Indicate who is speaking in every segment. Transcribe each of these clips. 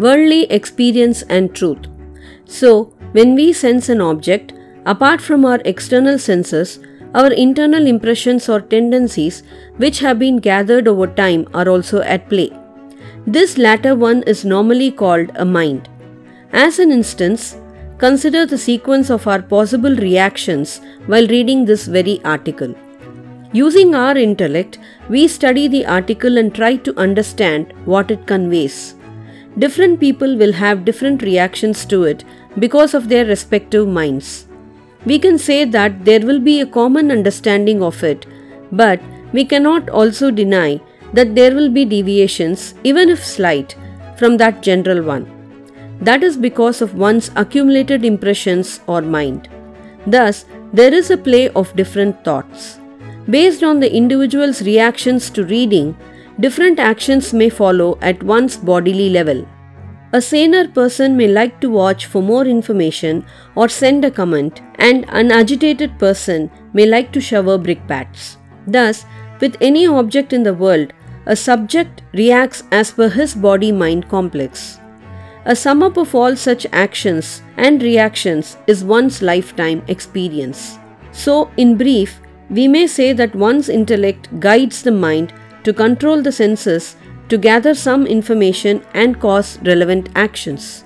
Speaker 1: worldly experience and truth. So, when we sense an object, apart from our external senses, our internal impressions or tendencies, which have been gathered over time, are also at play. This latter one is normally called a mind. As an instance, consider the sequence of our possible reactions while reading this very article. Using our intellect, we study the article and try to understand what it conveys. Different people will have different reactions to it because of their respective minds. We can say that there will be a common understanding of it, but we cannot also deny that there will be deviations, even if slight, from that general one. That is because of one's accumulated impressions or mind. Thus, there is a play of different thoughts. Based on the individual's reactions to reading, different actions may follow at one's bodily level. A saner person may like to watch for more information or send a comment, and an agitated person may like to shower brickbats. Thus, with any object in the world, a subject reacts as per his body mind complex. A sum up of all such actions and reactions is one's lifetime experience. So, in brief, we may say that one's intellect guides the mind to control the senses to gather some information and cause relevant actions.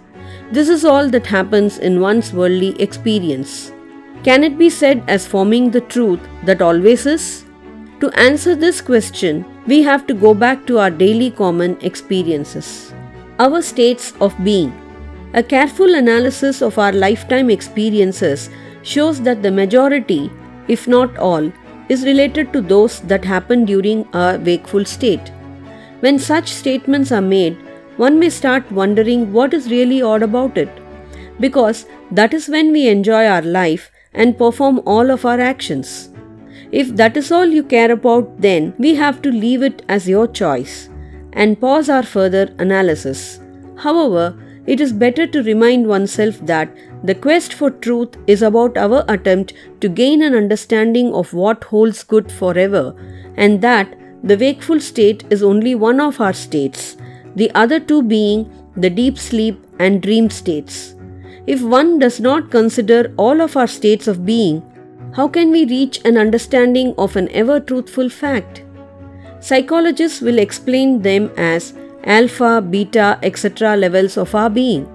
Speaker 1: This is all that happens in one's worldly experience. Can it be said as forming the truth that always is? To answer this question, we have to go back to our daily common experiences. Our states of being. A careful analysis of our lifetime experiences shows that the majority, if not all, is related to those that happen during our wakeful state. When such statements are made, one may start wondering what is really odd about it. Because that is when we enjoy our life and perform all of our actions. If that is all you care about, then we have to leave it as your choice and pause our further analysis. However, it is better to remind oneself that the quest for truth is about our attempt to gain an understanding of what holds good forever, and that the wakeful state is only one of our states, the other two being the deep sleep and dream states. If one does not consider all of our states of being, how can we reach an understanding of an ever truthful fact? Psychologists will explain them as alpha, beta, etc. levels of our being.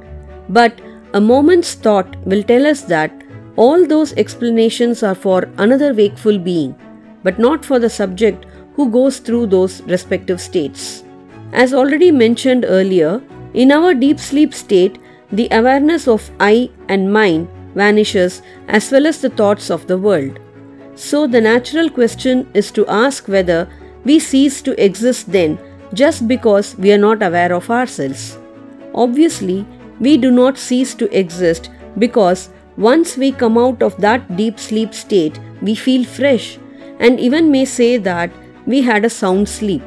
Speaker 1: But a moment's thought will tell us that all those explanations are for another wakeful being, but not for the subject who goes through those respective states. As already mentioned earlier, in our deep sleep state, the awareness of I and mine vanishes as well as the thoughts of the world. So, the natural question is to ask whether we cease to exist then just because we are not aware of ourselves. Obviously, we do not cease to exist because once we come out of that deep sleep state, we feel fresh and even may say that we had a sound sleep.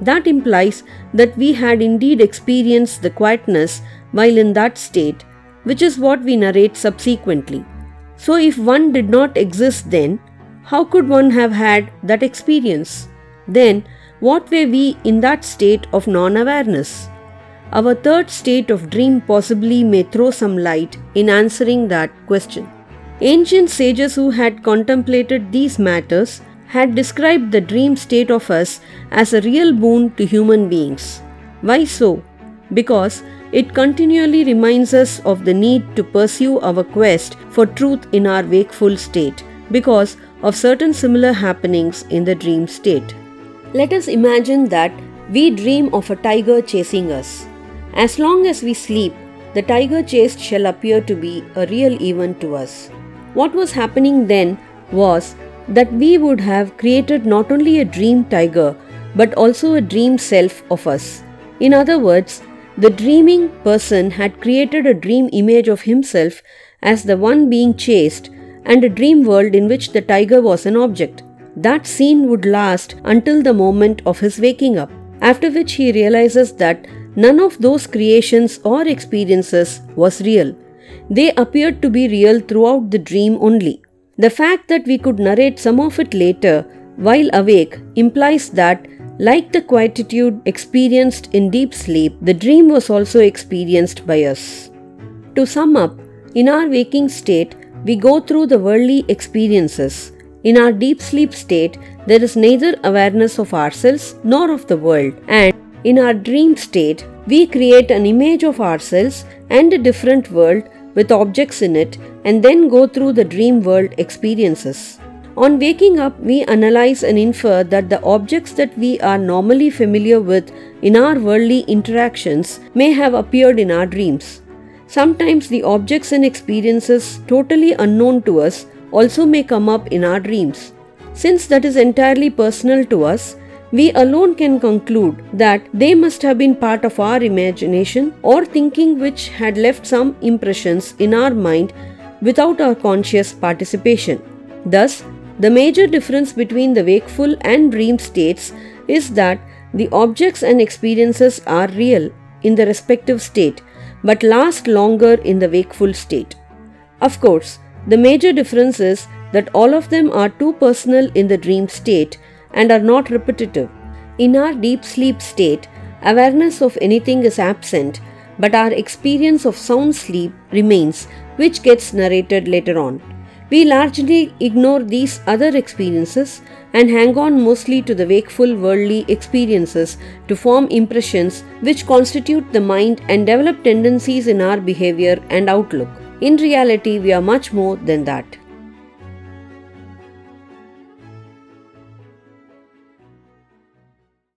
Speaker 1: That implies that we had indeed experienced the quietness while in that state, which is what we narrate subsequently. So, if one did not exist then, how could one have had that experience? Then, what were we in that state of non awareness? Our third state of dream possibly may throw some light in answering that question. Ancient sages who had contemplated these matters had described the dream state of us as a real boon to human beings. Why so? Because it continually reminds us of the need to pursue our quest for truth in our wakeful state because of certain similar happenings in the dream state. Let us imagine that we dream of a tiger chasing us. As long as we sleep, the tiger chase shall appear to be a real event to us. What was happening then was that we would have created not only a dream tiger but also a dream self of us. In other words, the dreaming person had created a dream image of himself as the one being chased and a dream world in which the tiger was an object. That scene would last until the moment of his waking up, after which he realizes that none of those creations or experiences was real. They appeared to be real throughout the dream only. The fact that we could narrate some of it later while awake implies that Like the quietude experienced in deep sleep, the dream was also experienced by us. To sum up, in our waking state, we go through the worldly experiences. In our deep sleep state, there is neither awareness of ourselves nor of the world, and in our dream state, we create an image of ourselves and a different world with objects in it and then go through the dream world experiences. On waking up, we analyze and infer that the objects that we are normally familiar with in our worldly interactions may have appeared in our dreams. Sometimes the objects and experiences totally unknown to us also may come up in our dreams. Since that is entirely personal to us, we alone can conclude that they must have been part of our imagination or thinking which had left some impressions in our mind without our conscious participation. Thus, the major difference between the wakeful and dream states is that the objects and experiences are real in the respective state but last longer in the wakeful state. Of course, the major difference is that all of them are too personal in the dream state and are not repetitive. In our deep sleep state, awareness of anything is absent, but our experience of sound sleep remains, which gets narrated later on. We largely ignore these other experiences and hang on mostly to the wakeful worldly experiences to form impressions which constitute the mind and develop tendencies in our behavior and outlook. In reality, we are much more than that.